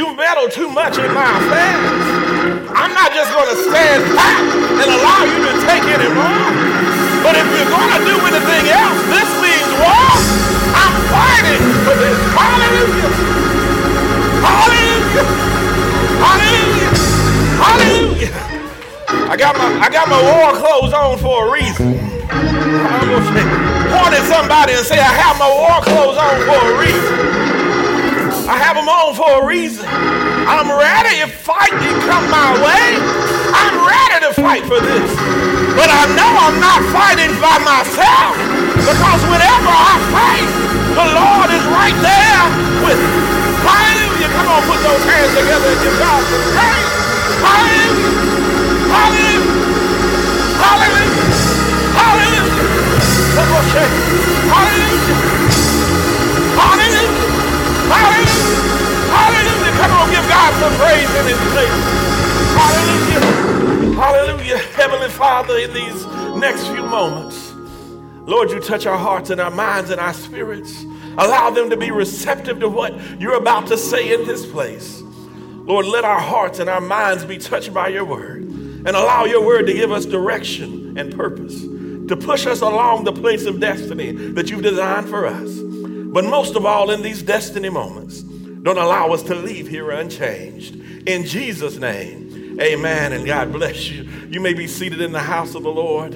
You meddle too much in my affairs. I'm not just going to stand back and allow you to take any more. But if you're going to do anything else, this means war. I'm fighting for this. Hallelujah. Hallelujah. Hallelujah. Hallelujah. I got my I got my war clothes on for a reason. I'm gonna point at somebody and say, I have my war clothes on for a reason. I have them on for a reason. I'm ready if fighting come my way. I'm ready to fight for this. But I know I'm not fighting by myself because whenever I fight, the Lord is right there with me. Hallelujah. Come on, put those hands together and give God some praise. Hallelujah. Hallelujah. Hallelujah. Hallelujah. Hallelujah. Hallelujah. God praise in his place. Hallelujah. Hallelujah. Heavenly Father, in these next few moments, Lord, you touch our hearts and our minds and our spirits. Allow them to be receptive to what you're about to say in this place. Lord, let our hearts and our minds be touched by your word and allow your word to give us direction and purpose, to push us along the place of destiny that you've designed for us. But most of all, in these destiny moments, don't allow us to leave here unchanged. In Jesus' name, amen, and God bless you. You may be seated in the house of the Lord.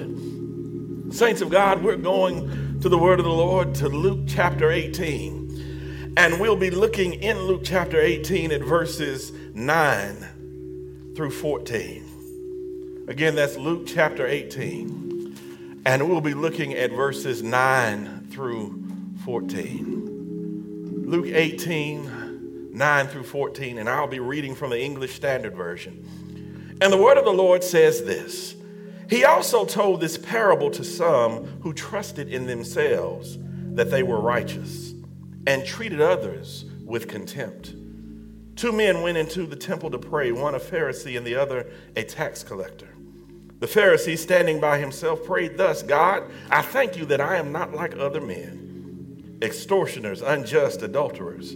Saints of God, we're going to the word of the Lord to Luke chapter 18. And we'll be looking in Luke chapter 18 at verses 9 through 14. Again, that's Luke chapter 18. And we'll be looking at verses 9 through 14. Luke 18, 9 through 14, and I'll be reading from the English Standard Version. And the word of the Lord says this He also told this parable to some who trusted in themselves that they were righteous and treated others with contempt. Two men went into the temple to pray, one a Pharisee and the other a tax collector. The Pharisee, standing by himself, prayed thus God, I thank you that I am not like other men, extortioners, unjust, adulterers,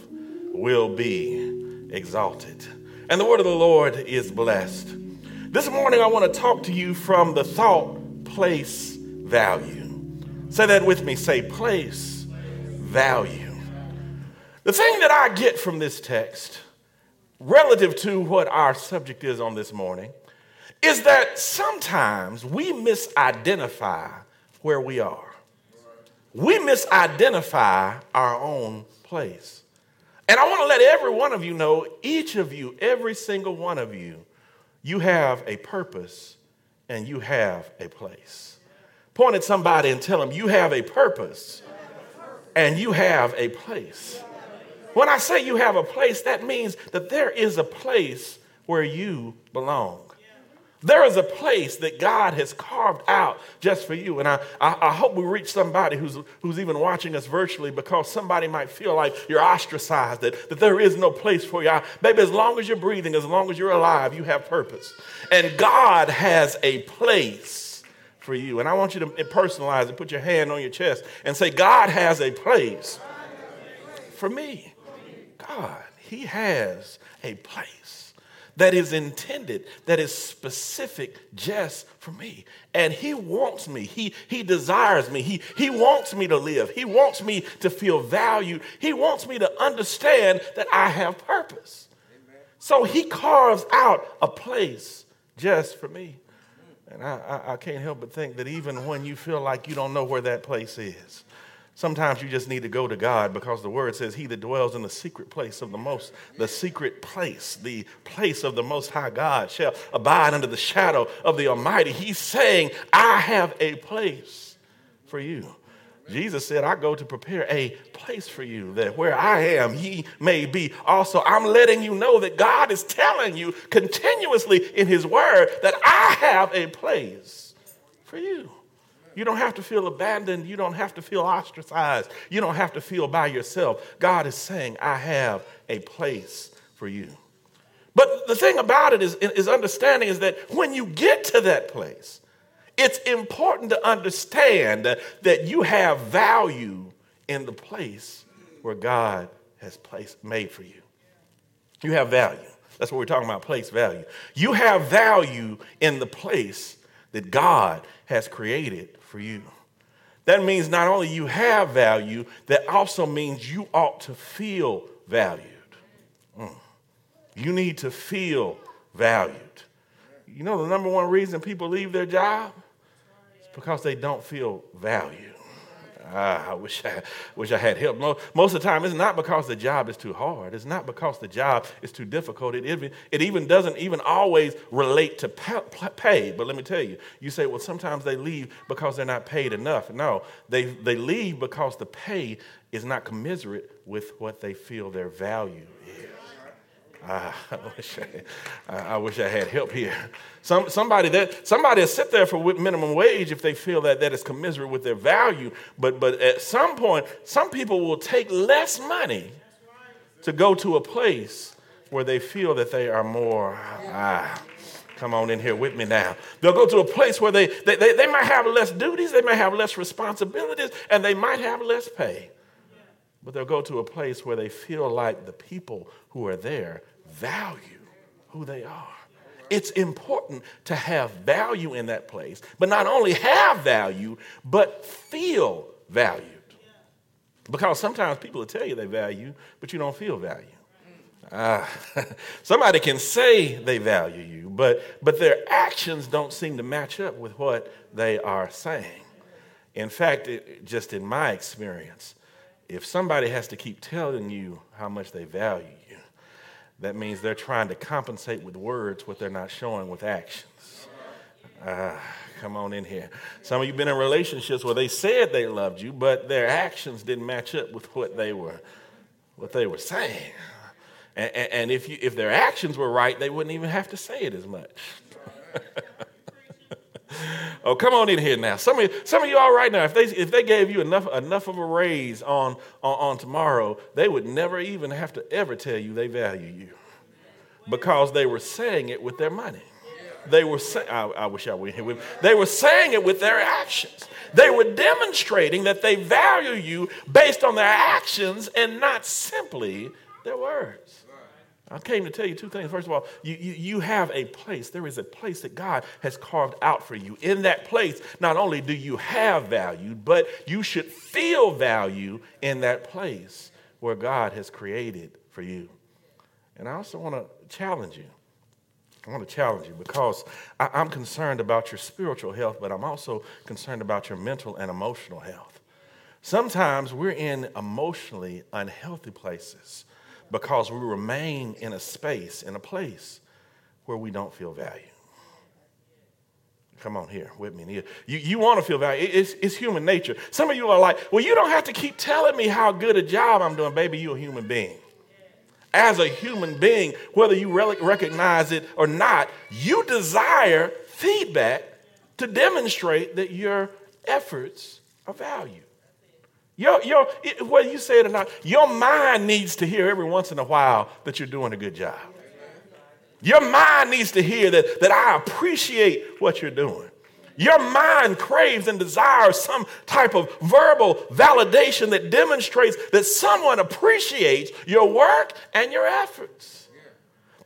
will be exalted. And the word of the Lord is blessed. This morning, I want to talk to you from the thought, place, value. Say that with me. Say, place, value. The thing that I get from this text relative to what our subject is on this morning is that sometimes we misidentify where we are. We misidentify our own place. And I want to let every one of you know, each of you, every single one of you, you have a purpose and you have a place. Point at somebody and tell them, you have a purpose and you have a place. When I say you have a place, that means that there is a place where you belong. There is a place that God has carved out just for you. And I, I, I, hope we reach somebody who's, who's even watching us virtually because somebody might feel like you're ostracized, that, that there is no place for you. I, baby, as long as you're breathing, as long as you're alive, you have purpose. And God has a place for you. And I want you to personalize it, put your hand on your chest, and say, God has a place for me. God, He has a place that is intended, that is specific just for me. And He wants me. He, he desires me. He, he wants me to live. He wants me to feel valued. He wants me to understand that I have purpose. So He carves out a place just for me. And I, I, I can't help but think that even when you feel like you don't know where that place is, Sometimes you just need to go to God because the word says, He that dwells in the secret place of the most, the secret place, the place of the most high God shall abide under the shadow of the Almighty. He's saying, I have a place for you. Jesus said, I go to prepare a place for you that where I am, ye may be also. I'm letting you know that God is telling you continuously in his word that I have a place for you. You don't have to feel abandoned. You don't have to feel ostracized. You don't have to feel by yourself. God is saying, I have a place for you. But the thing about it is, is understanding is that when you get to that place, it's important to understand that you have value in the place where God has placed, made for you. You have value. That's what we're talking about place value. You have value in the place that God has created for you. That means not only you have value, that also means you ought to feel valued. Mm. You need to feel valued. You know the number one reason people leave their job? It's because they don't feel valued. Ah, I wish I wish I had help. Most of the time, it's not because the job is too hard. It's not because the job is too difficult. It even, it even doesn't even always relate to pay. But let me tell you, you say, well, sometimes they leave because they're not paid enough. No, they, they leave because the pay is not commiserate with what they feel their value I, wish I, I, wish I had help here. Some, somebody that somebody will sit there for minimum wage if they feel that that is commensurate with their value. But but at some point, some people will take less money to go to a place where they feel that they are more. Ah, come on in here with me now. They'll go to a place where they, they, they, they might have less duties, they might have less responsibilities, and they might have less pay. But they'll go to a place where they feel like the people who are there value who they are. It's important to have value in that place, but not only have value, but feel valued. Because sometimes people will tell you they value, but you don't feel value. Uh, somebody can say they value you, but, but their actions don't seem to match up with what they are saying. In fact, it, just in my experience, if somebody has to keep telling you how much they value that means they're trying to compensate with words what they're not showing with actions. Ah, come on in here. Some of you been in relationships where they said they loved you, but their actions didn't match up with what they were, what they were saying. And, and if, you, if their actions were right, they wouldn't even have to say it as much. oh, come on in here now. Some of you, some of you all right now, if they, if they gave you enough, enough of a raise on, on, on tomorrow, they would never even have to ever tell you they value you because they were saying it with their money. They were I, wish I were here They were saying it with their actions. They were demonstrating that they value you based on their actions and not simply their words. I came to tell you two things. First of all, you, you, you, have a place. There is a place that God has carved out for you. In that place, not only do you have value, but you should feel value in that place where God has created for you. And I also want to challenge you. I want to challenge you because I, I'm concerned about your spiritual health, but I'm also concerned about your mental and emotional health. Sometimes we're in emotionally unhealthy places because we remain in a space, in a place where we don't feel value. Come on here with me. You, you want to feel value. It's, it's human nature. Some of you are like, well, you don't have to keep telling me how good a job I'm doing. Baby, you're a human being. As a human being, whether you recognize it or not, you desire feedback to demonstrate that your efforts are valued. Your, your, whether you say it or not, your mind needs to hear every once in a while that you're doing a good job. Your mind needs to hear that, that I appreciate what you're doing. Your mind craves and desires some type of verbal validation that demonstrates that someone appreciates your work and your efforts.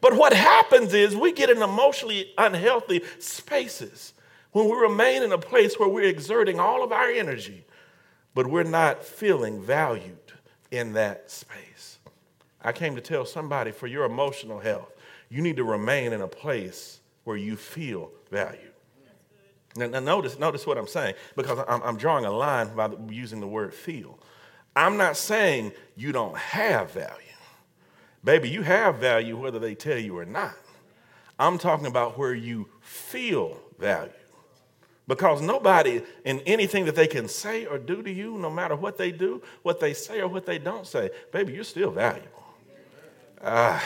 But what happens is we get in emotionally unhealthy spaces when we remain in a place where we're exerting all of our energy but we're not feeling valued in that space. I came to tell somebody for your emotional health, you need to remain in a place where you feel valued. Now, now notice, notice what I'm saying, because I'm, I'm drawing a line by using the word feel. I'm not saying you don't have value. Baby, you have value whether they tell you or not. I'm talking about where you feel value. Because nobody in anything that they can say or do to you, no matter what they do, what they say or what they don't say, baby, you're still valuable. Uh,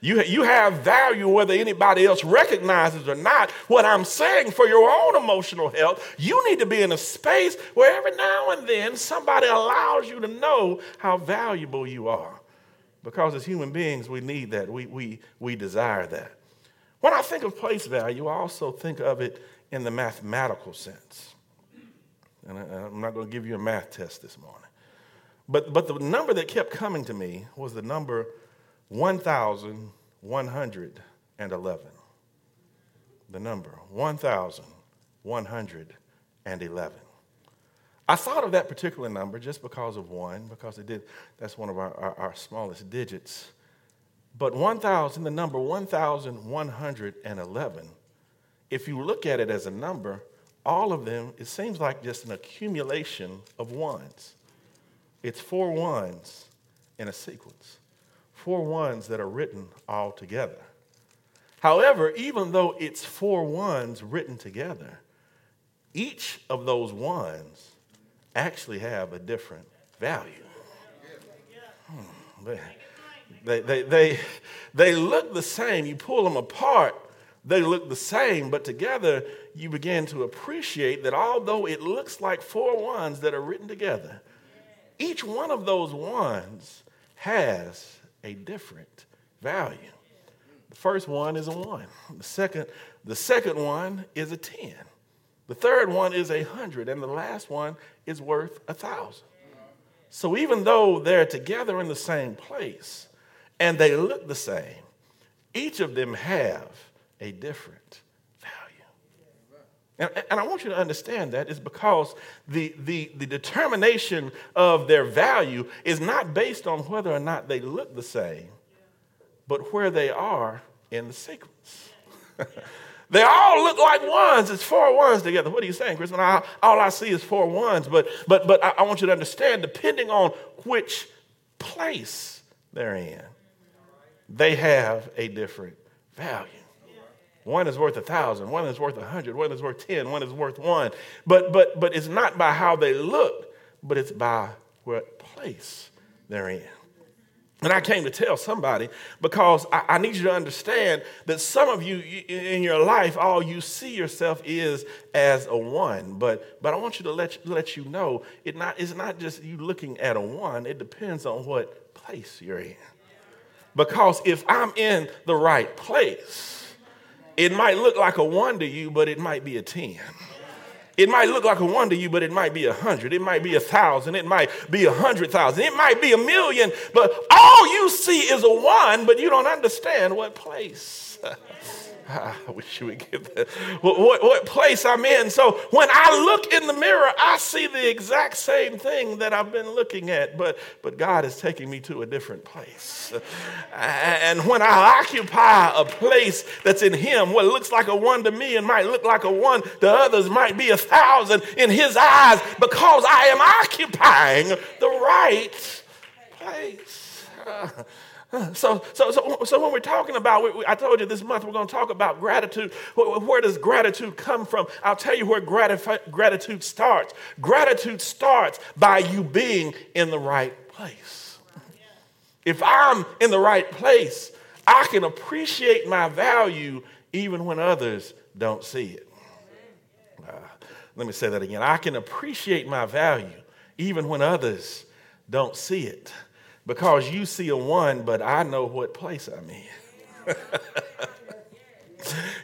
you, you have value whether anybody else recognizes or not. What I'm saying for your own emotional health, you need to be in a space where every now and then somebody allows you to know how valuable you are. Because as human beings, we need that. We, we, we desire that. When I think of place value, I also think of it in the mathematical sense. And I, I'm not going to give you a math test this morning. But, but the number that kept coming to me was the number 1,111. The number 1,111. I thought of that particular number just because of one, because it did, that's one of our, our, our smallest digits. But 1,000, the number 1,111, if you look at it as a number, all of them, it seems like just an accumulation of ones. It's four ones in a sequence four ones that are written all together. However, even though it's four ones written together, each of those ones actually have a different value. Hmm, they, they, they, they look the same. You pull them apart, they look the same, but together you begin to appreciate that although it looks like four ones that are written together, each one of those ones has a different value. The first one is a one. The second, the second one is a 10. The third one is a hundred, and the last one is worth a thousand. So even though they're together in the same place and they look the same, each of them have a different and, and, I want you to understand that is because the, the, the determination of their value is not based on whether or not they look the same, but where they are in the sequence. they all look like ones. It's four ones together. What are you saying, Chris? I, all I see is four ones. But, but, but I want you to understand, depending on which place they're in, they have a different value. One is worth a thousand, one is worth a hundred, one is worth ten, one is worth one. But but but it's not by how they look, but it's by what place they're in. And I came to tell somebody because I, I, need you to understand that some of you in your life, all you see yourself is as a one. But, but I want you to let, let you know it not, it's not just you looking at a one, it depends on what place you're in. Because if I'm in the right place, it might look like a one to you, but it might be a 10. It might look like a one to you, but it might be a hundred. It might be a thousand. It might be a hundred thousand. It might be a million, but all you see is a one, but you don't understand what place. I wish you would get that. What, what, what, place I'm in. So when I look in the mirror, I see the exact same thing that I've been looking at, but, but God is taking me to a different place. And when I occupy a place that's in Him, what looks like a one to me and might look like a one to others might be a thousand in His eyes because I am occupying the right place. So, so, so, so when we're talking about, I told you this month we're going to talk about gratitude. Where does gratitude come from? I'll tell you where gratitude starts. Gratitude starts by you being in the right place. If I'm in the right place, I can appreciate my value even when others don't see it. Uh, let me say that again. I can appreciate my value even when others don't see it because you see a one, but I know what place I'm in.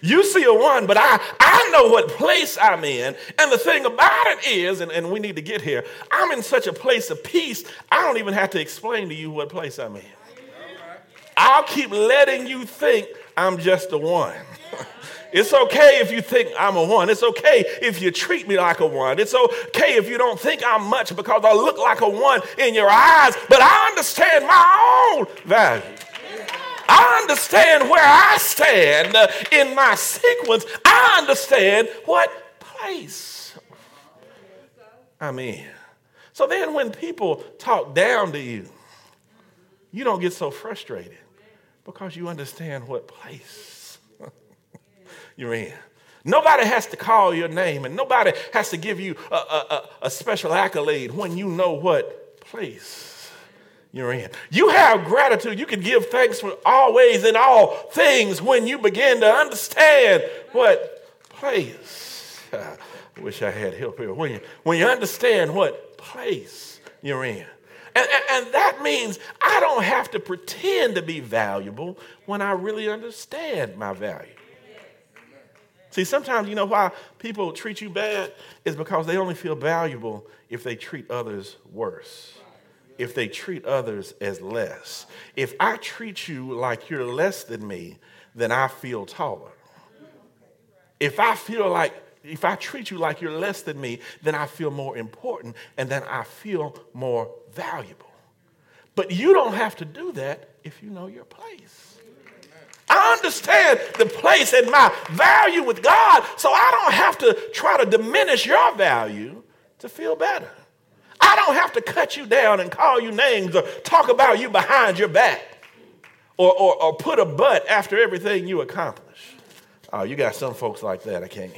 you see a one, but I, I know what place I'm in. And the thing about it is, and, and we need to get here, I'm in such a place of peace, I don't even have to explain to you what place I'm in. I'll keep letting you think I'm just a one. It's okay if you think I'm a one. It's okay if you treat me like a one. It's okay if you don't think I'm much because I look like a one in your eyes, but I understand my own value. I understand where I stand in my sequence. I understand what place I'm in. So then when people talk down to you, you don't get so frustrated because you understand what place you're in. Nobody has to call your name, and nobody has to give you a, a, a, special accolade when you know what place you're in. You have gratitude. You can give thanks for always in all things when you begin to understand what place. I wish I had help here. When you, when you understand what place you're in. And, and, and, that means I don't have to pretend to be valuable when I really understand my value. See, sometimes you know why people treat you bad is because they only feel valuable if they treat others worse, if they treat others as less. If I treat you like you're less than me, then I feel taller. If I feel like if I treat you like you're less than me, then I feel more important and then I feel more valuable. But you don't have to do that if you know your place. I understand the place and my value with God, so I don't have to try to diminish your value to feel better. I don't have to cut you down and call you names or talk about you behind your back or, or, or put a butt after everything you accomplish. Oh, you got some folks like that. I can't.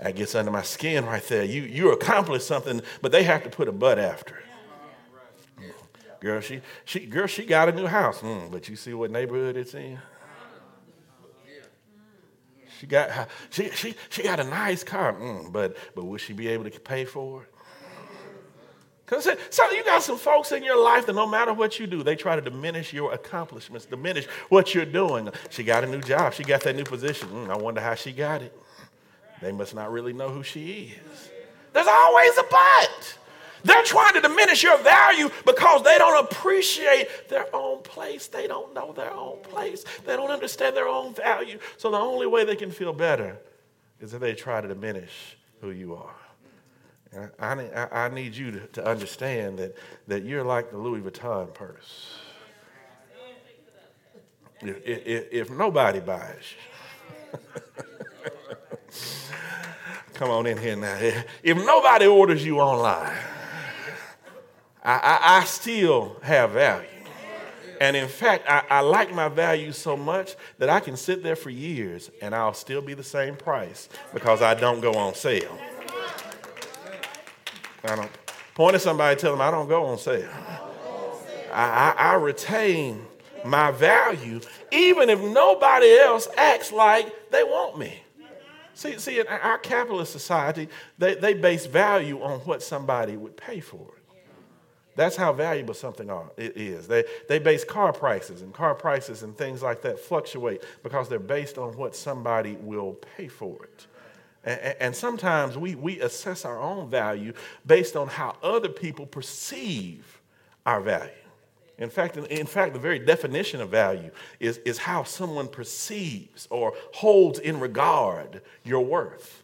That gets under my skin right there. You, you accomplish something, but they have to put a butt after it. Girl, she, she, girl, she got a new house, mm, but you see what neighborhood it's in? She got, she, she, she got a nice car, mm, but, but will she be able to pay for it? Because so you got some folks in your life that no matter what you do, they try to diminish your accomplishments, diminish what you're doing. She got a new job. She got that new position. Mm, I wonder how she got it. They must not really know who she is. There's always a but. They're trying to diminish your value because they don't appreciate their own place. They don't know their own place. They don't understand their own value. So the only way they can feel better is if they try to diminish who you are. I, I, I need you to, to understand that, that you're like the Louis Vuitton purse. If, if, if nobody buys you, come on in here now. If nobody orders you online, I, I, I still have value. And in fact, I, I, like my value so much that I can sit there for years and I'll still be the same price because I don't go on sale. I don't point at somebody, tell them I don't go on sale. I, I, I retain my value even if nobody else acts like they want me. See, see in our capitalist society, they, they base value on what somebody would pay for it. That's how valuable something are, it is. They, they base car prices, and car prices and things like that fluctuate because they're based on what somebody will pay for it. And, and sometimes we, we assess our own value based on how other people perceive our value. In fact, in, in, fact, the very definition of value is, is how someone perceives or holds in regard your worth.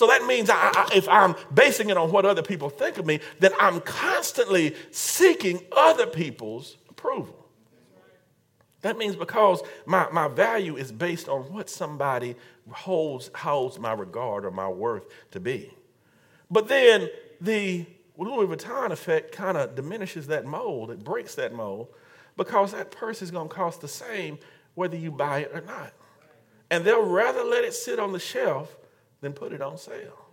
So that means I, I, if I'm basing it on what other people think of me, then I'm constantly seeking other people's approval. That means because my, my value is based on what somebody holds, holds my regard or my worth to be. But then the Louis Vuitton effect kind of diminishes that mold, it breaks that mold, because that purse is going to cost the same whether you buy it or not. And they'll rather let it sit on the shelf than put it on sale.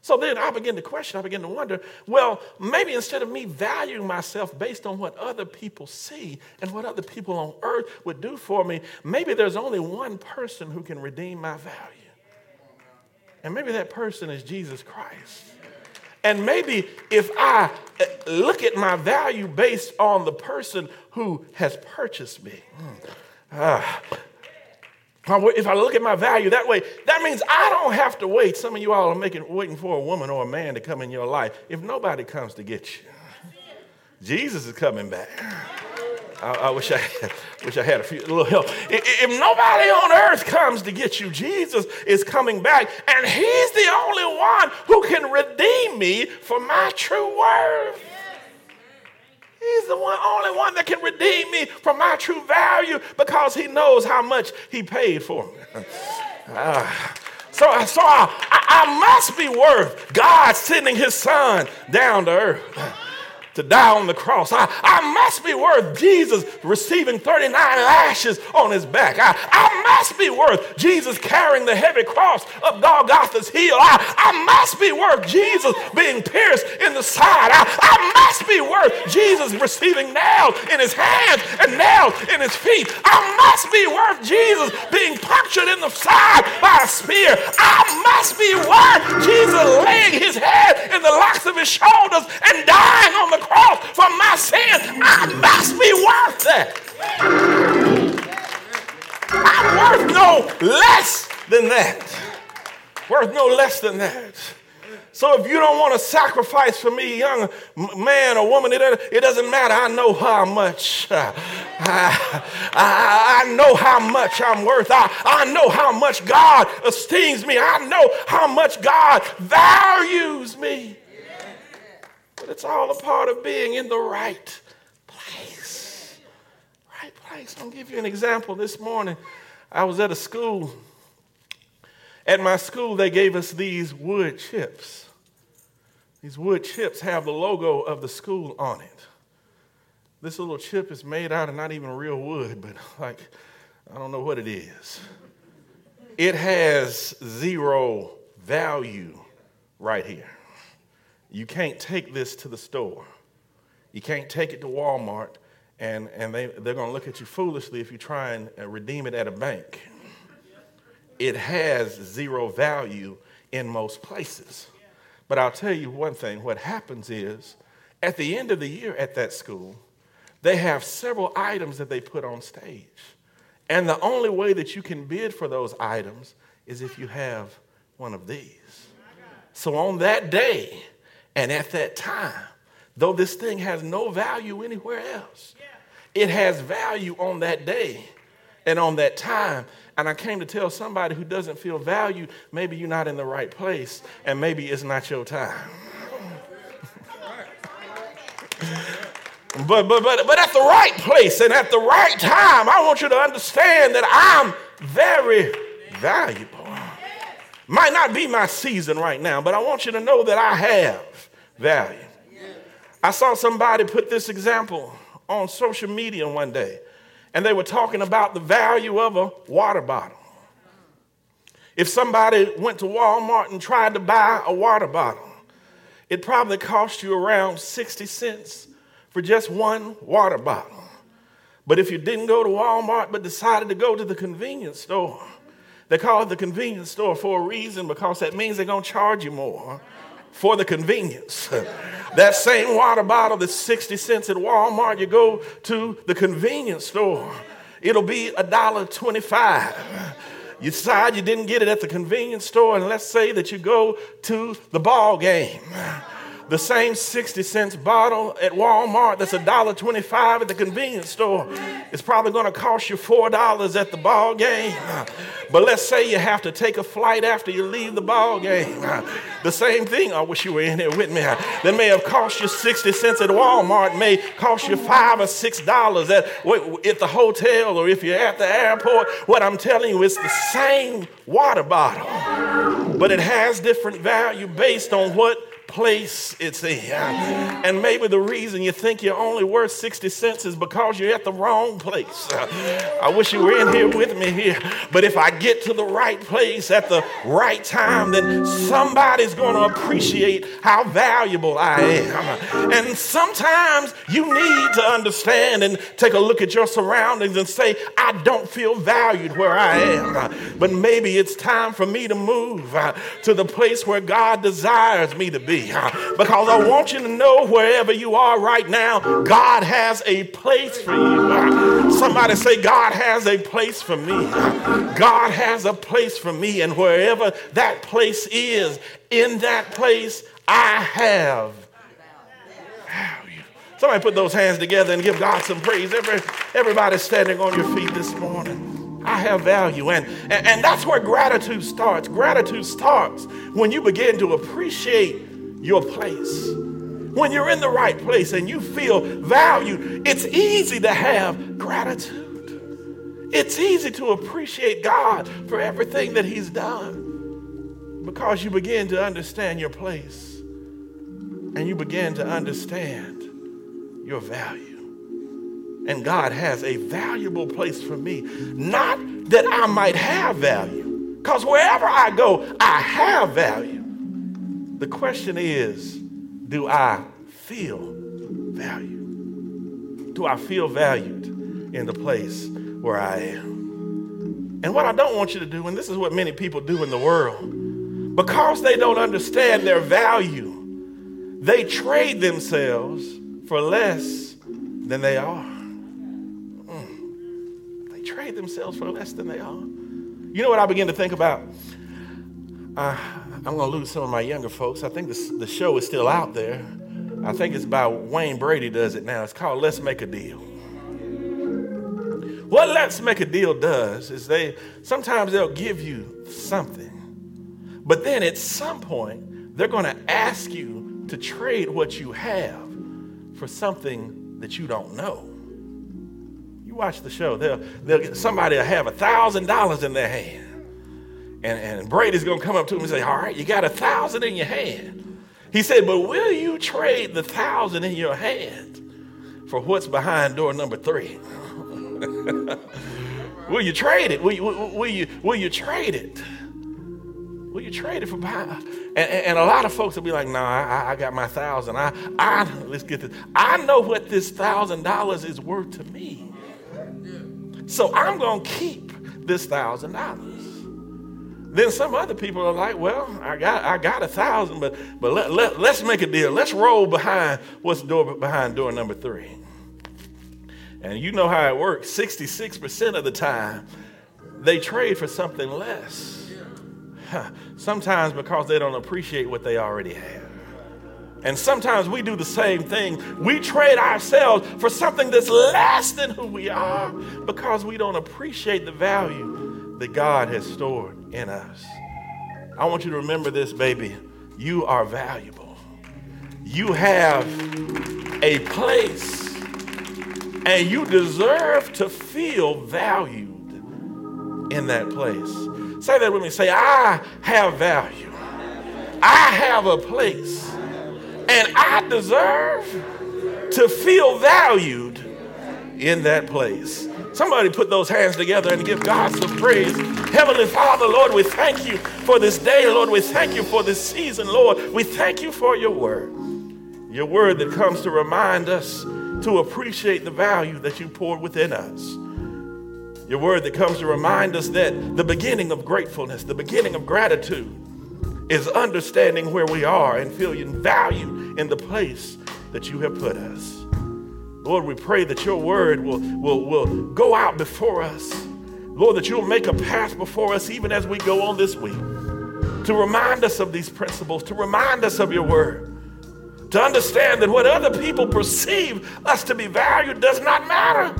So then I begin to question, I begin to wonder well, maybe instead of me valuing myself based on what other people see and what other people on earth would do for me, maybe there's only one person who can redeem my value. And maybe that person is Jesus Christ. And maybe if I uh, look at my value based on the person who has purchased me, uh, if I look at my value that way, that means I don't have to wait. Some of you all are making, waiting for a woman or a man to come in your life. If nobody comes to get you, Jesus is coming back. I, I wish I had, wish I had a few, a little help. If, if nobody on earth comes to get you, Jesus is coming back, and He's the only one who can redeem me for my true worth. He's the one, only one that can redeem me from my true value because he knows how much he paid for me. Uh, so, so I, I, must be worth God sending his son down to earth to die on the cross. I, I must be worth Jesus receiving 39 lashes on his back. I, I must be worth Jesus carrying the heavy cross up Golgotha's heel. I, I must be worth Jesus being pierced in the side. I, I must be worth Jesus receiving nails in his hands and nails in his feet. I must be worth Jesus being punctured in the side by a spear. I must be worth Jesus laying his head in the locks of his shoulders and dying on the cross for my sins. I must be worth that. I'm worth no less than that. Worth no less than that. So if you don't want to sacrifice for me, young man or woman, it, it doesn't matter. I know how much. Uh, I, I, I, know how much I'm worth. I, I know how much God esteems me. I know how much God values me. But it's all a part of being in the right place. Right place. I'll give you an example. This morning, I was at a school. At my school, they gave us these wood chips. These wood chips have the logo of the school on it. This little chip is made out of not even real wood, but like, I don't know what it is. It has zero value right here. You can't take this to the store. You can't take it to Walmart, and, and they, they're going to look at you foolishly if you try and uh, redeem it at a bank. It has zero value in most places. But I'll tell you one thing what happens is, at the end of the year at that school, they have several items that they put on stage. And the only way that you can bid for those items is if you have one of these. So on that day and at that time, though this thing has no value anywhere else, it has value on that day and on that time. And I came to tell somebody who doesn't feel valued, maybe you're not in the right place and maybe it's not your time. but, but, but, but at the right place and at the right time, I want you to understand that I'm very valuable. Might not be my season right now, but I want you to know that I have value. I saw somebody put this example on social media one day and they were talking about the value of a water bottle. If somebody went to Walmart and tried to buy a water bottle, it probably cost you around 60 cents for just one water bottle. But if you didn't go to Walmart but decided to go to the convenience store, they call it the convenience store for a reason because that means they're going to charge you more for the convenience. that same water bottle that's 60 cents at Walmart, you go to the convenience store, it'll be a dollar 25. You decide you didn't get it at the convenience store, and let's say that you go to the ball game the same 60 cents bottle at Walmart that's $1.25 at the convenience store is probably going to cost you $4 at the ball game. But let's say you have to take a flight after you leave the ball game. The same thing, I wish you were in here with me, that may have cost you 60 cents at Walmart may cost you 5 or $6 at, at the hotel or if you're at the airport. What I'm telling you is the same water bottle, but it has different value based on what place it's in. And maybe the reason you think you're only worth 60 cents is because you're at the wrong place. I wish you were in here with me here. But if I get to the right place at the right time, then somebody's going to appreciate how valuable I am. And sometimes you need to understand and take a look at your surroundings and say, I don't feel valued where I am. But maybe it's time for me to move uh, to the place where God desires me to be. Uh, because I want you to know wherever you are right now, God has a place for you. Uh. Somebody say, God has a place for me. Uh. God has a place for me. And wherever that place is, in that place, I have value. Somebody put those hands together and give God some praise. Every, everybody standing on your feet this morning. I have value. And, and, and that's where gratitude starts. Gratitude starts when you begin to appreciate your place. When you're in the right place and you feel valued, it's easy to have gratitude. It's easy to appreciate God for everything that He's done because you begin to understand your place and you begin to understand your value. And God has a valuable place for me. Not that I might have value, because wherever I go, I have value. The question is do I feel valued? Do I feel valued in the place where I am? And what I don't want you to do, and this is what many people do in the world, because they don't understand their value, they trade themselves for less than they are. Mm. They trade themselves for less than they are. You know what I begin to think about? Uh, I'm going to lose some of my younger folks. I think this, the show is still out there. I think it's by Wayne Brady does it now. It's called Let's Make a Deal. What Let's Make a Deal does is they sometimes they'll give you something, but then at some point they're going to ask you to trade what you have for something that you don't know. You watch the show, they'll, they'll somebody will have a thousand dollars in their hand. And, and Brady's gonna come up to him and say, All right, you got a thousand in your hand. He said, But will you trade the thousand in your hand for what's behind door number three? will you trade it? Will you, will, you, will you trade it? Will you trade it for power? And, and, a lot of folks will be like, no, nah, I, I, got my thousand. I, I, let's get this. I know what this thousand dollars is worth to me. So I'm going to keep this thousand dollars. Then some other people are like, well, I got, I got a thousand, but, but let, let, let's make a deal. Let's roll behind what's door, behind door number three. And you know how it works 66% of the time, they trade for something less. Sometimes because they don't appreciate what they already have. And sometimes we do the same thing. We trade ourselves for something that's less than who we are because we don't appreciate the value that God has stored in us. I want you to remember this, baby. You are valuable. You have a place, and you deserve to feel valued in that place. Say that with me. Say, I have value. I have a place. And I deserve to feel valued in that place. Somebody put those hands together and give God some praise. Heavenly Father, Lord, we thank you for this day. Lord, we thank you for this season. Lord, we thank you for your word. Your word that comes to remind us to appreciate the value that you poured within us. Your word that comes to remind us that the beginning of gratefulness, the beginning of gratitude, is understanding where we are and feeling value in the place that you have put us. Lord, we pray that your word will, will, will go out before us. Lord, that you'll make a path before us even as we go on this week to remind us of these principles, to remind us of your word, to understand that what other people perceive us to be valued does not matter.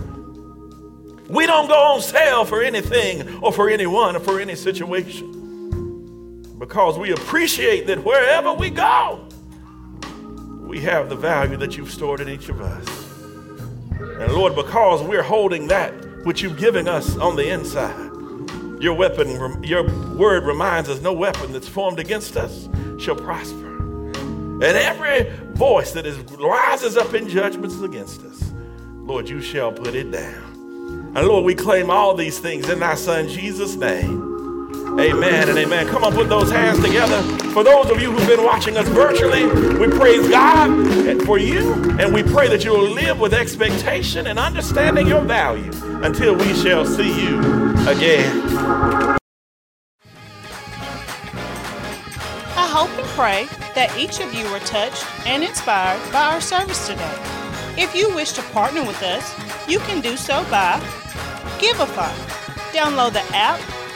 We don't go on sale for anything or for anyone or for any situation because we appreciate that wherever we go, we have the value that you've stored in each of us. And Lord, because we're holding that which you've given us on the inside, your weapon, your word reminds us no weapon that's formed against us shall prosper. And every voice that is, rises up in judgments against us, Lord, you shall put it down. And Lord, we claim all these things in thy son Jesus' name. Amen and amen. Come on, put those hands together. For those of you who've been watching us virtually, we praise God for you, and we pray that you will live with expectation and understanding your value until we shall see you again. I hope and pray that each of you were touched and inspired by our service today. If you wish to partner with us, you can do so by Givelify. Download the app